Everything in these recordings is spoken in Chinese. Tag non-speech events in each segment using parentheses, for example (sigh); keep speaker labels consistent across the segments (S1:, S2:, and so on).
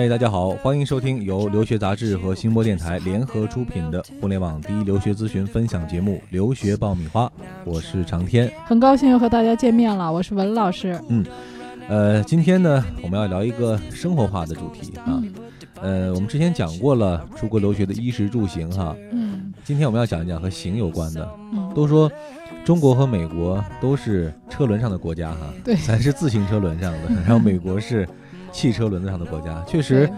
S1: 嗨，大家好，欢迎收听由留学杂志和新播电台联合出品的互联网第一留学咨询分享节目《留学爆米花》，我是长天，
S2: 很高兴又和大家见面了，我是文老师。
S1: 嗯，呃，今天呢，我们要聊一个生活化的主题啊，呃，我们之前讲过了出国留学的衣食住行哈，嗯，今天我们要讲一讲和行有关的，嗯，都说中国和美国都是车轮上的国家哈，
S2: 对，
S1: 咱是自行车轮上的，然后美国是。汽车轮子上的国家，确实，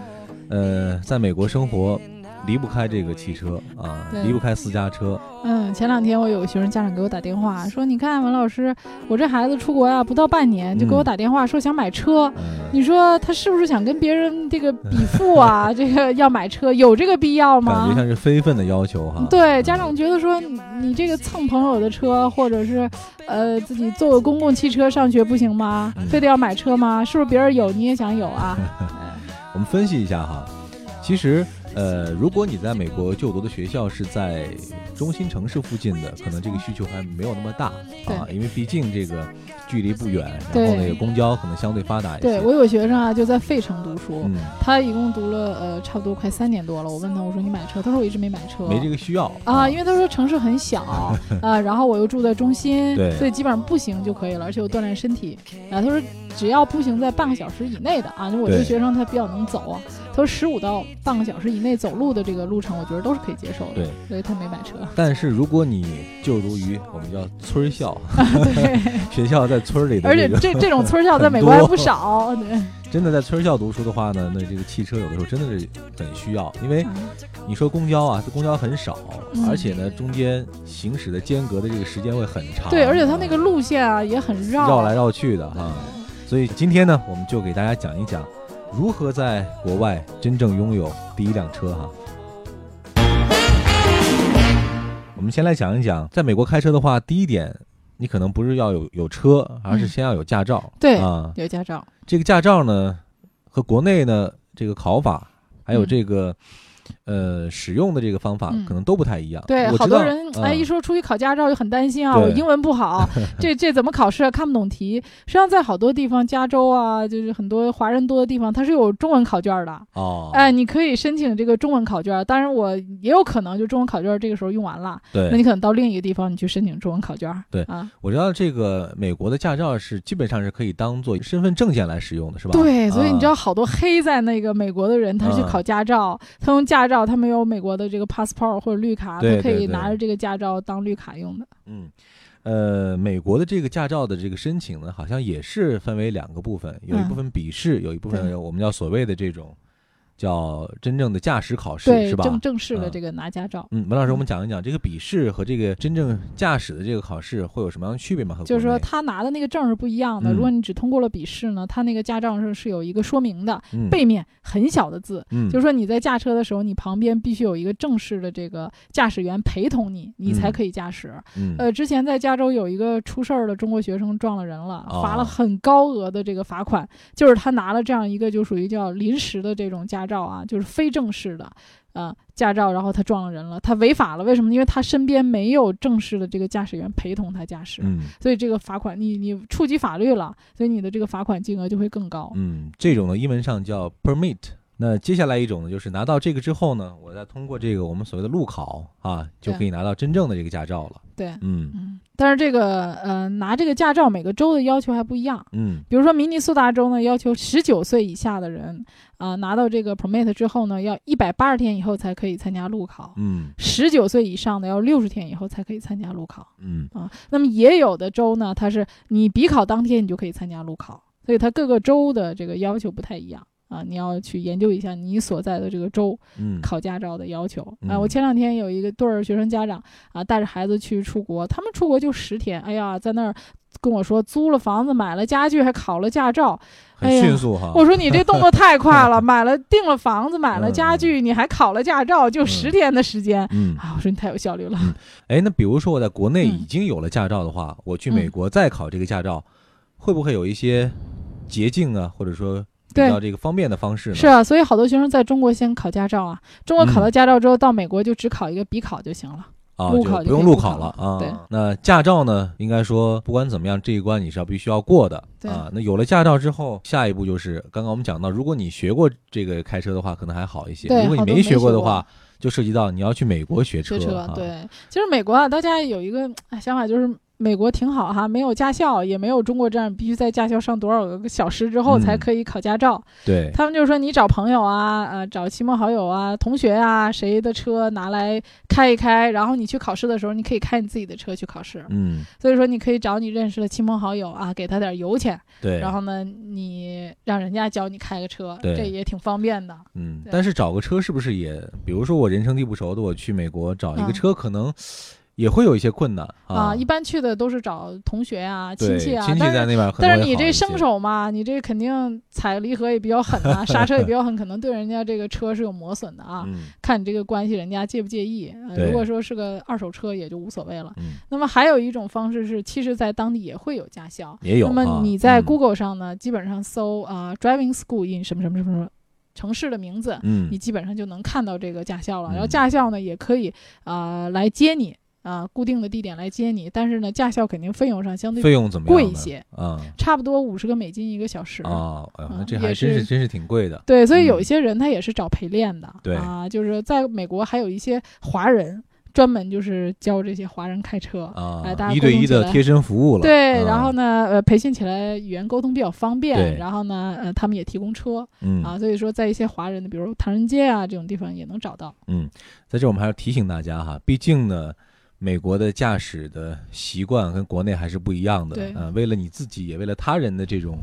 S1: 呃，在美国生活。离不开这个汽车啊，离不开私家车。
S2: 嗯，前两天我有个学生家长给我打电话，说：“你看文老师，我这孩子出国呀，不到半年就给我打电话说想买车。你说他是不是想跟别人这个比富啊？(laughs) 这个要买车有这个必要吗？
S1: 感觉像是非分的要求哈。
S2: 对，家长觉得说你这个蹭朋友的车，或者是呃自己坐个公共汽车上学不行吗？非得要买车吗？是不是别人有你也想有啊？(laughs)
S1: 我们分析一下哈，其实。呃，如果你在美国就读的学校是在中心城市附近的，可能这个需求还没有那么大啊，因为毕竟这个距离不远，然后那个公交可能相对发达一些。
S2: 对我有学生啊，就在费城读书，他一共读了呃差不多快三年多了。我问他，我说你买车？他说我一直没买车，
S1: 没这个需要
S2: 啊，因为他说城市很小 (laughs) 啊，然后我又住在中心，所以基本上步行就可以了，而且我锻炼身体啊。他说只要步行在半个小时以内的啊，就我这个学生他比较能走啊。他说十五到半个小时以内走路的这个路程，我觉得都是可以接受的。
S1: 对，
S2: 所以他没买车。
S1: 但是如果你就读于我们叫村校，对 (laughs) 学校在村里的，
S2: 而且这这种村校在美国还不少。对，
S1: 真的在村校读书的话呢，那这个汽车有的时候真的是很需要，因为你说公交啊，这公交很少，而且呢中间行驶的间隔的这个时间会很长。
S2: 对，而且它那个路线啊也很绕，
S1: 绕来绕去的哈。所以今天呢，我们就给大家讲一讲。如何在国外真正拥有第一辆车？哈，我们先来讲一讲，在美国开车的话，第一点，你可能不是要有有车，而是先要有驾照。
S2: 对啊，有驾照。
S1: 这个驾照呢，和国内呢这个考法，还有这个。呃，使用的这个方法可能都不太一样。
S2: 对，好多人哎，一说出去考驾照就很担心啊，我英文不好，(laughs) 这这怎么考试啊？看不懂题。实际上，在好多地方，加州啊，就是很多华人多的地方，它是有中文考卷的。哦，哎，你可以申请这个中文考卷。当然，我也有可能就中文考卷这个时候用完了。
S1: 对，
S2: 那你可能到另一个地方，你去申请中文考卷。
S1: 对啊，我知道这个美国的驾照是基本上是可以当做身份证件来使用的，是吧？
S2: 对，所以你知道好多黑在那个美国的人，他去考驾照，他用驾照。他没有美国的这个 passport 或者绿卡，他可以拿着这个驾照当绿卡用的。
S1: 嗯，呃，美国的这个驾照的这个申请呢，好像也是分为两个部分，有一部分笔试，有一部分我们叫所谓的这种。叫真正的驾驶考试是吧？
S2: 正正式的这个拿驾照。
S1: 嗯，文老师，我们讲一讲这个笔试和这个真正驾驶的这个考试会有什么样的区别吗？
S2: 就是说他拿的那个证是不一样的。如果你只通过了笔试呢，他那个驾照上是有一个说明的，背面很小的字，就是说你在驾车的时候，你旁边必须有一个正式的这个驾驶员陪同你，你才可以驾驶。呃，之前在加州有一个出事儿的中国学生撞了人了，罚了很高额的这个罚款，就是他拿了这样一个就属于叫临时的这种驾。驾照啊，就是非正式的，呃，驾照，然后他撞了人了，他违法了，为什么？因为他身边没有正式的这个驾驶员陪同他驾驶，所以这个罚款，你你触及法律了，所以你的这个罚款金额就会更高。
S1: 嗯，这种呢，英文上叫 permit。那接下来一种呢，就是拿到这个之后呢，我再通过这个我们所谓的路考啊，就可以拿到真正的这个驾照了。
S2: 对，嗯嗯。但是这个呃，拿这个驾照，每个州的要求还不一样。嗯。比如说明尼苏达州呢，要求十九岁以下的人啊，拿到这个 permit 之后呢，要一百八十天以后才可以参加路考。嗯。十九岁以上的要六十天以后才可以参加路考。嗯。啊，那么也有的州呢，它是你笔考当天你就可以参加路考，所以它各个州的这个要求不太一样。啊，你要去研究一下你所在的这个州考驾照的要求啊。我前两天有一个对儿学生家长啊，带着孩子去出国，他们出国就十天，哎呀，在那儿跟我说租了房子、买了家具，还考了驾照，
S1: 很迅速哈。
S2: 我说你这动作太快了，(laughs) 买了订了房子、买了家具，你还考了驾照，就十天的时间，嗯啊，我说你太有效率了。
S1: 哎，那比如说我在国内已经有了驾照的话，我去美国再考这个驾照，会不会有一些捷径啊，或者说？比较这个方便的方式
S2: 是啊，所以好多学生在中国先考驾照啊，中国考到驾照之后，到美国就只考一个笔考就行了。
S1: 啊，
S2: 就
S1: 不用路
S2: 考
S1: 了啊。那驾照呢？应该说不管怎么样，这一关你是要必须要过的啊。那有了驾照之后，下一步就是刚刚我们讲到，如果你学过这个开车的话，可能还好一些。如果你
S2: 没
S1: 学过的话，就涉及到你要去美国学
S2: 车。
S1: 学
S2: 车对，其实美国啊，大家有一个想法就是。美国挺好哈，没有驾校，也没有中国这样必须在驾校上多少个小时之后才可以考驾照。
S1: 对
S2: 他们就是说，你找朋友啊，呃，找亲朋好友啊，同学啊，谁的车拿来开一开，然后你去考试的时候，你可以开你自己的车去考试。
S1: 嗯，
S2: 所以说你可以找你认识的亲朋好友啊，给他点油钱。
S1: 对，
S2: 然后呢，你让人家教你开个车，这也挺方便的。
S1: 嗯，但是找个车是不是也，比如说我人生地不熟的，我去美国找一个车，可能。也会有一些困难啊，
S2: 一般去的都是找同学啊、亲戚啊。
S1: 亲戚在那边，
S2: 但是你这生手嘛，你这肯定踩离合也比较狠啊，(laughs) 刹车也比较狠，可能对人家这个车是有磨损的啊。看你这个关系，人家介不介意？如果说是个二手车，也就无所谓了。那么还有一种方式是，其实，在当地也会有驾校。
S1: 也有。
S2: 那么你在 Google 上呢，基本上搜啊，driving school in 什么什么什么什么城市的名字，嗯，你基本上就能看到这个驾校了。然后驾校呢，也可以啊来接你。啊，固定的地点来接你，但是呢，驾校肯定费用上相对
S1: 费用怎么
S2: 贵一些
S1: 啊？
S2: 差不多五十个美金一个小时
S1: 啊，那这还真是真是挺贵的。
S2: 对，所以有一些人他也是找陪练的，
S1: 对
S2: 啊，就是在美国还有一些华人专门就是教这些华人开车
S1: 啊，
S2: 大家
S1: 一对一的贴身服务了。
S2: 对，然后呢，呃，培训起来语言沟通比较方便，然后呢，呃，他们也提供车，
S1: 嗯
S2: 啊，所以说在一些华人的，比如唐人街啊这种地方也能找到。
S1: 嗯，在这我们还要提醒大家哈，毕竟呢。美国的驾驶的习惯跟国内还是不一样的，啊，为了你自己，也为了他人的这种。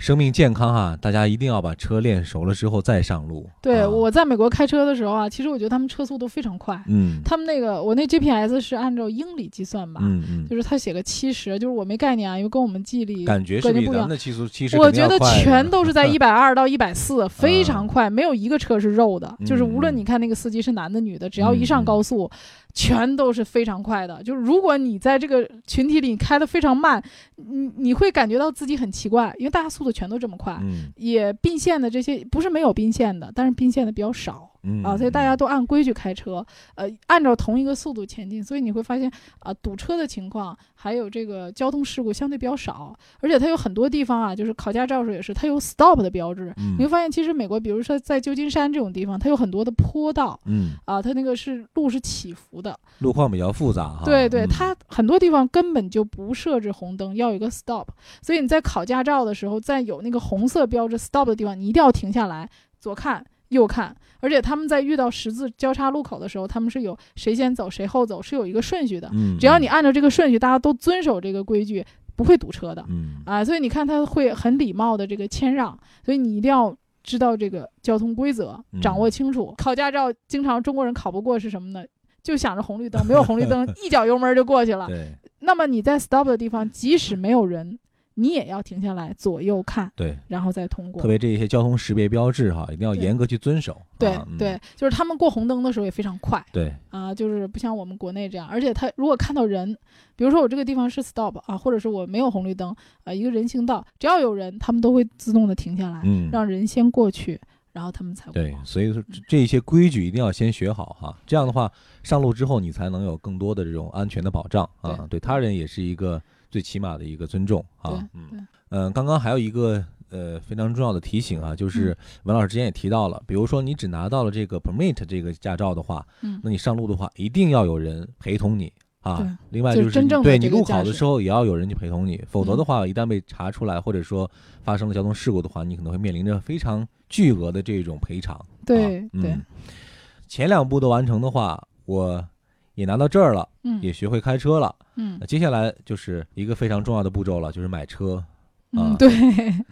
S1: 生命健康哈，大家一定要把车练熟了之后再上路。
S2: 对，我在美国开车的时候啊，其实我觉得他们车速都非常快。
S1: 嗯，
S2: 他们那个我那 GPS 是按照英里计算吧？
S1: 嗯嗯，
S2: 就是他写个七十，就是我没概念啊，因为跟我们记忆力
S1: 感觉
S2: 是不一
S1: 样。的七速七十，
S2: 我觉得全都是在一百二到一百四，非常快，没有一个车是肉的。就是无论你看那个司机是男的女的，只要一上高速，全都是非常快的。就是如果你在这个群体里开的非常慢，你你会感觉到自己很奇怪，因为大家速度全都这么快。也并线的这些不是没有并线的，但是并线的比较少。啊，所以大家都按规矩开车，呃，按照同一个速度前进，所以你会发现啊，堵车的情况还有这个交通事故相对比较少，而且它有很多地方啊，就是考驾照时候也是，它有 stop 的标志。你会发现，其实美国，比如说在旧金山这种地方，它有很多的坡道，
S1: 嗯，
S2: 啊，它那个是路是起伏的，
S1: 路况比较复杂哈。
S2: 对对，它很多地方根本就不设置红灯，要有一个 stop，所以你在考驾照的时候，在有那个红色标志 stop 的地方，你一定要停下来，左看。右看，而且他们在遇到十字交叉路口的时候，他们是有谁先走谁后走，是有一个顺序的。
S1: 嗯，
S2: 只要你按照这个顺序，大家都遵守这个规矩，不会堵车的。
S1: 嗯，
S2: 啊，所以你看他会很礼貌的这个谦让，所以你一定要知道这个交通规则，掌握清楚。考驾照经常中国人考不过是什么呢？就想着红绿灯，没有红绿灯，(laughs) 一脚油门就过去了。
S1: 对。
S2: 那么你在 stop 的地方，即使没有人。你也要停下来，左右看，
S1: 对，
S2: 然后再通过。
S1: 特别这些交通识别标志哈，一定要严格去遵守。
S2: 对对，就是他们过红灯的时候也非常快。
S1: 对
S2: 啊，就是不像我们国内这样，而且他如果看到人，比如说我这个地方是 stop 啊，或者是我没有红绿灯啊，一个人行道，只要有人，他们都会自动的停下来，
S1: 嗯，
S2: 让人先过去，然后他们才过。
S1: 对，所以说这些规矩一定要先学好哈，这样的话上路之后你才能有更多的这种安全的保障啊，对他人也是一个最起码的一个尊重啊，嗯。嗯，刚刚还有一个呃非常重要的提醒啊，就是文老师之前也提到了，比如说你只拿到了这个 permit 这个驾照的话，
S2: 嗯，
S1: 那你上路的话一定要有人陪同你啊。另外
S2: 就是
S1: 对你路考的时候也要有人去陪同你，否则的话一旦被查出来或者说发生了交通事故的话，你可能会面临着非常巨额的这种赔偿。
S2: 对
S1: 嗯，前两步都完成的话，我也拿到这儿了，
S2: 嗯，
S1: 也学会开车了，
S2: 嗯，
S1: 那接下来就是一个非常重要的步骤了，就是买车。
S2: 嗯，对，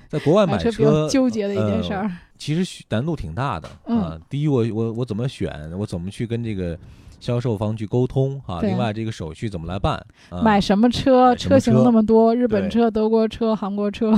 S1: 在国外买
S2: 车比较纠结的一件事儿，
S1: 其实难度挺大的啊。第一，我我我怎么选？我怎么去跟这个销售方去沟通啊？另外，这个手续怎么来办？
S2: 买什么
S1: 车？
S2: 车型那么多，日本车、德国车、韩国车。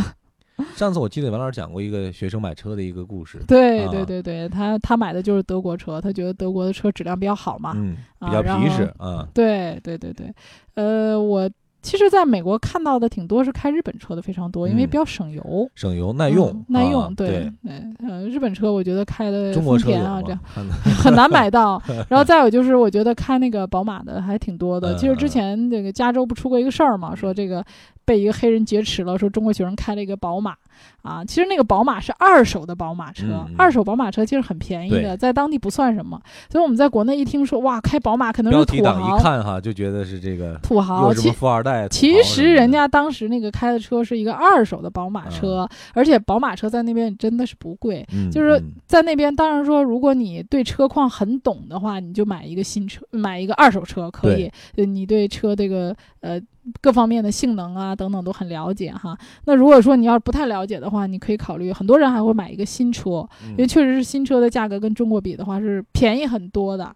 S1: 上次我记得王老师讲过一个学生买车的一个故事。
S2: 对对对对，他他买的就是德国车，他觉得德国的车质量比较好嘛，
S1: 嗯，比较皮实啊。
S2: 对对对对，呃，我。其实，在美国看到的挺多是开日本车的非常多，因为比较省油、
S1: 省油、耐用、
S2: 耐用。
S1: 对
S2: 对，呃，日本车我觉得开的
S1: 丰田
S2: 啊，这样 (laughs) 很难买到。(laughs) 然后再有就是，我觉得开那个宝马的还挺多的。其实之前这个加州不出过一个事儿嘛，说这个。被一个黑人劫持了，说中国学生开了一个宝马，啊，其实那个宝马是二手的宝马车，二手宝马车其实很便宜的，在当地不算什么。所以我们在国内一听说，哇，开宝马可能是土
S1: 豪，一看哈就觉得是这个
S2: 土豪，
S1: 什么富二代。
S2: 其实人家当时那个开的车是一个二手的宝马车，而且宝马车在那边真的是不贵，就是在那边，当然说如果你对车况很懂的话，你就买一个新车，买一个二手车可以。你对车这个呃。各方面的性能啊等等都很了解哈。那如果说你要是不太了解的话，你可以考虑，很多人还会买一个新车，因为确实是新车的价格跟中国比的话是便宜很多的。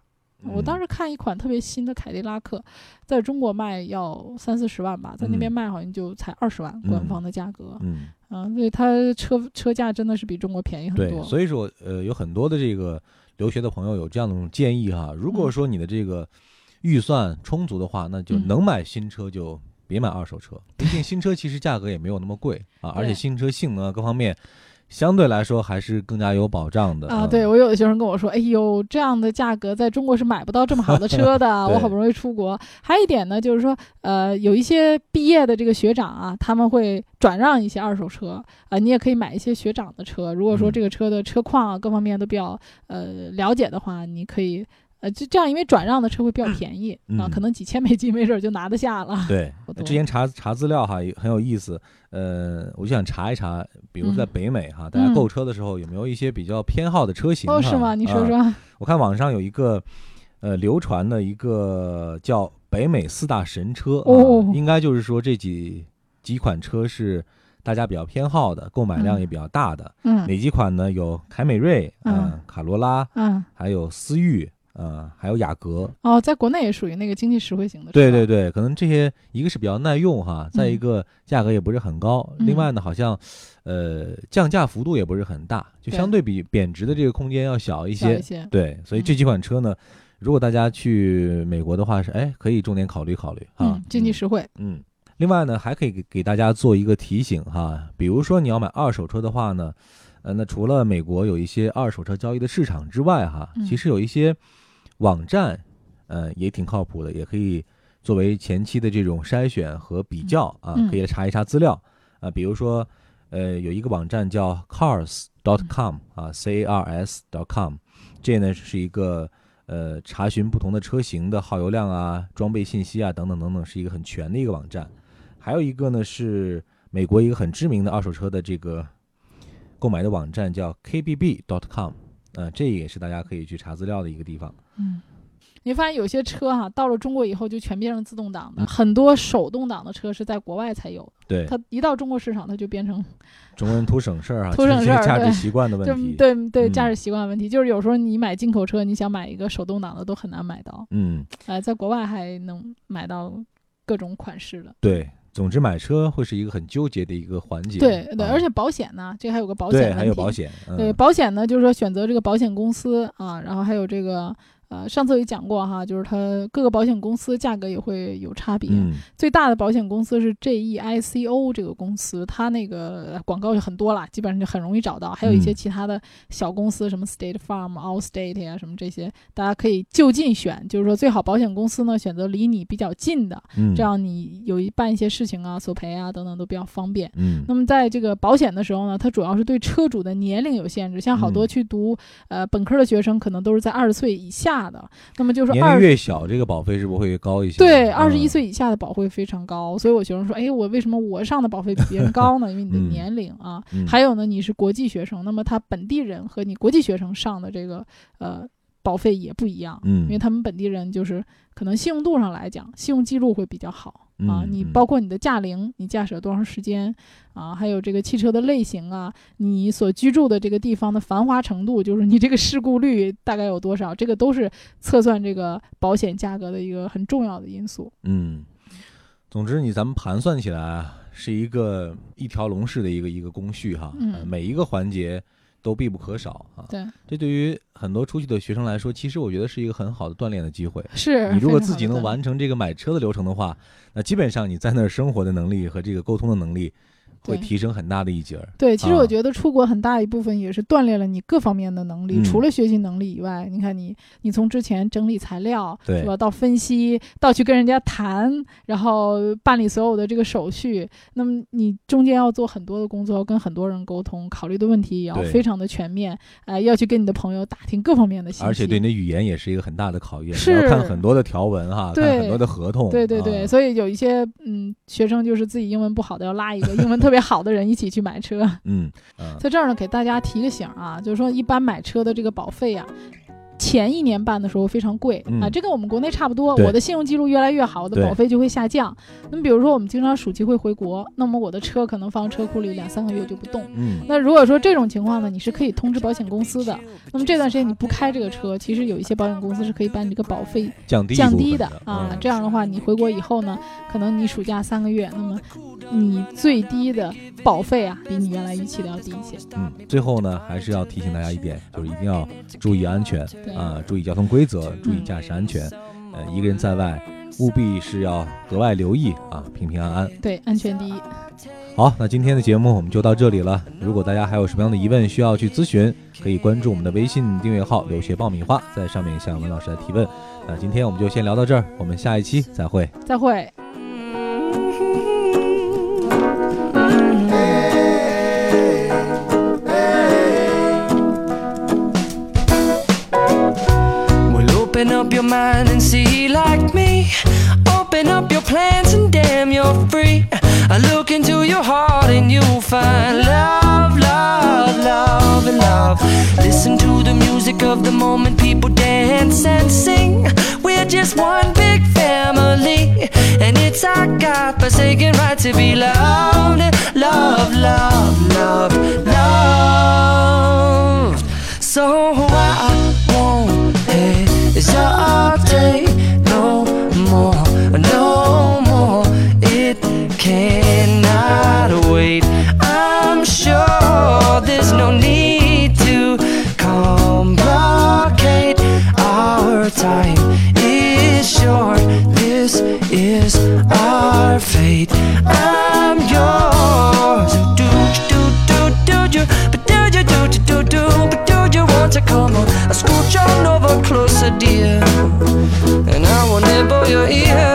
S2: 我当时看一款特别新的凯迪拉克，在中国卖要三四十万吧，在那边卖好像就才二十万，官方的价格。嗯，啊，所以它车车价真的是比中国便宜很
S1: 多。对，所以说呃，有很多的这个留学的朋友有这样的建议哈。如果说你的这个。预算充足的话，那就能买新车就别买二手车。(laughs) 毕竟新车其实价格也没有那么贵啊，而且新车性能各方面相对来说还是更加有保障的
S2: 啊。对 (laughs) 我有的学生跟我说：“哎呦，这样的价格在中国是买不到这么好的车的。我好不容易出国。”还有一点呢，就是说，呃，有一些毕业的这个学长啊，他们会转让一些二手车啊，你也可以买一些学长的车。如果说这个车的车况啊各方面都比较呃了解的话，你可以。呃，就这样，因为转让的车会比较便宜啊，可能几千美金没准就拿得下了。
S1: 对，之前查查资料哈，很有意思。呃，我就想查一查，比如在北美哈，大家购车的时候有没有一些比较偏好的车型？
S2: 哦，是吗？你说说。
S1: 我看网上有一个呃流传的一个叫北美四大神车，哦，应该就是说这几几款车是大家比较偏好的，购买量也比较大的。嗯。哪几款呢？有凯美瑞，嗯，卡罗拉，嗯，还有思域。呃，还有雅阁
S2: 哦，在国内也属于那个经济实惠型的。
S1: 对对对，可能这些一个是比较耐用哈，再一个价格也不是很高。另外呢，好像，呃，降价幅度也不是很大，就相对比贬值的这个空间要小一些。对，所以这几款车呢，如果大家去美国的话，是哎可以重点考虑考虑啊，
S2: 经济实惠。
S1: 嗯，另外呢，还可以给给大家做一个提醒哈，比如说你要买二手车的话呢，呃，那除了美国有一些二手车交易的市场之外哈，其实有一些。网站，呃，也挺靠谱的，也可以作为前期的这种筛选和比较啊，可以来查一查资料啊。比如说，呃，有一个网站叫 cars.com 啊，c a r s.com，这呢是一个呃查询不同的车型的耗油量啊、装备信息啊等等等等，是一个很全的一个网站。还有一个呢是美国一个很知名的二手车的这个购买的网站叫 kbb.com。呃，这也是大家可以去查资料的一个地方。
S2: 嗯，你发现有些车哈，到了中国以后就全变成自动挡的，很多手动挡的车是在国外才有的。
S1: 对，
S2: 它一到中国市场，它就变成
S1: 中国人图省事儿啊，
S2: 图省事儿，
S1: 驾驶习惯的问题。
S2: 对对，驾驶习惯问题，就是有时候你买进口车，你想买一个手动挡的都很难买到。嗯，哎，在国外还能买到各种款式的。
S1: 对。总之，买车会是一个很纠结的一个环节。
S2: 对对，而且保险呢，这还有个保险
S1: 对，还有保险。
S2: 对，保险呢，就是说选择这个保险公司啊，然后还有这个。呃，上次也讲过哈，就是它各个保险公司价格也会有差别。最大的保险公司是 JEICO 这个公司，它那个广告就很多了，基本上就很容易找到。还有一些其他的小公司，什么 State Farm、Allstate 呀，什么这些，大家可以就近选。就是说，最好保险公司呢，选择离你比较近的，这样你有一办一些事情啊、索赔啊等等都比较方便。嗯。那么在这个保险的时候呢，它主要是对车主的年龄有限制，像好多去读呃本科的学生，可能都是在二十岁以下。大的，那么就是
S1: 年龄越小，这个保费是不是会高一些？
S2: 对，二十一岁以下的保费非常高，所以我学生说，哎，我为什么我上的保费比别人高呢？因为你的年龄啊，还有呢，你是国际学生，那么他本地人和你国际学生上的这个呃。保费也不一样，嗯，因为他们本地人就是可能信用度上来讲，信用记录会比较好啊。你包括你的驾龄，你驾驶了多长时间啊，还有这个汽车的类型啊，你所居住的这个地方的繁华程度，就是你这个事故率大概有多少，这个都是测算这个保险价格的一个很重要的因素。
S1: 嗯，总之你咱们盘算起来是一个一条龙式的一个一个工序哈，嗯，每一个环节。都必不可少啊。
S3: 对，
S1: 这对于很多出去的学生来说，其实我觉得是一个很好的锻炼的机会。
S3: 是
S1: 你如果自己能完成这个买车的流程的话，那基本上你在那儿生活的能力和这个沟通的能力。会提升很大的一截儿。
S3: 对，其实我觉得出国很大一部分也是锻炼了你各方面的能力。除了学习能力以外，你看你，你从之前整理材料，
S1: 是
S3: 吧？到分析，到去跟人家谈，然后办理所有的这个手续。那么你中间要做很多的工作，要跟很多人沟通，考虑的问题也要非常的全面。呃，要去跟你的朋友打听各方面的信息。
S1: 而且对你的语言也是一个很大的考验，
S3: 是
S1: 要看很多的条文哈，看很多的合同。
S3: 对对对，所以有一些嗯学生就是自己英文不好的，要拉一个英文特别好的人一起。去买车，
S1: 嗯，
S3: 在这儿呢，给大家提个醒啊，就是说，一般买车的这个保费啊。前一年办的时候非常贵啊，这跟我们国内差不多。我的信用记录越来越好，我的保费就会下降。那么比如说我们经常暑期会回国，那么我的车可能放车库里两三个月就不动。
S1: 嗯，
S3: 那如果说这种情况呢，你是可以通知保险公司的。那么这段时间你不开这个车，其实有一些保险公司是可以把你这个保费降
S1: 低降
S3: 低的啊。这样的话，你回国以后呢，可能你暑假三个月，那么你最低的保费啊，比你原来预期的要低一些。
S1: 嗯，最后呢，还是要提醒大家一点，就是一定要注意安全啊，注意交通。规则，注意驾驶安全。呃，一个人在外，务必是要格外留意啊，平平安安。
S3: 对，安全第一。
S1: 好，那今天的节目我们就到这里了。如果大家还有什么样的疑问需要去咨询，可以关注我们的微信订阅号“留学爆米花”，在上面向文老师来提问。那今天我们就先聊到这儿，我们下一期再会。
S3: 再会。Up your mind and see like me. Open up your plans and damn, you're free. I look into your heart and you'll find love, love, love, love. Listen to the music of the moment, people dance and sing. We're just one big family, and it's our God forsaken right to be loved. Love, love, love, love. So I won't hesitate no more, no more. It cannot wait. I'm sure there's no need to complicate. Our time is short. This is our fate. I'm yours. Do do do do do, but do do do do do, but do you want to come on? I on over dear, and I will nibble your ear.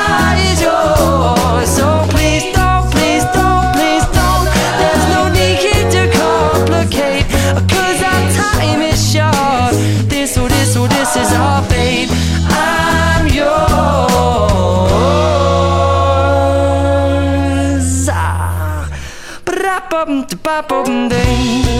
S3: up op een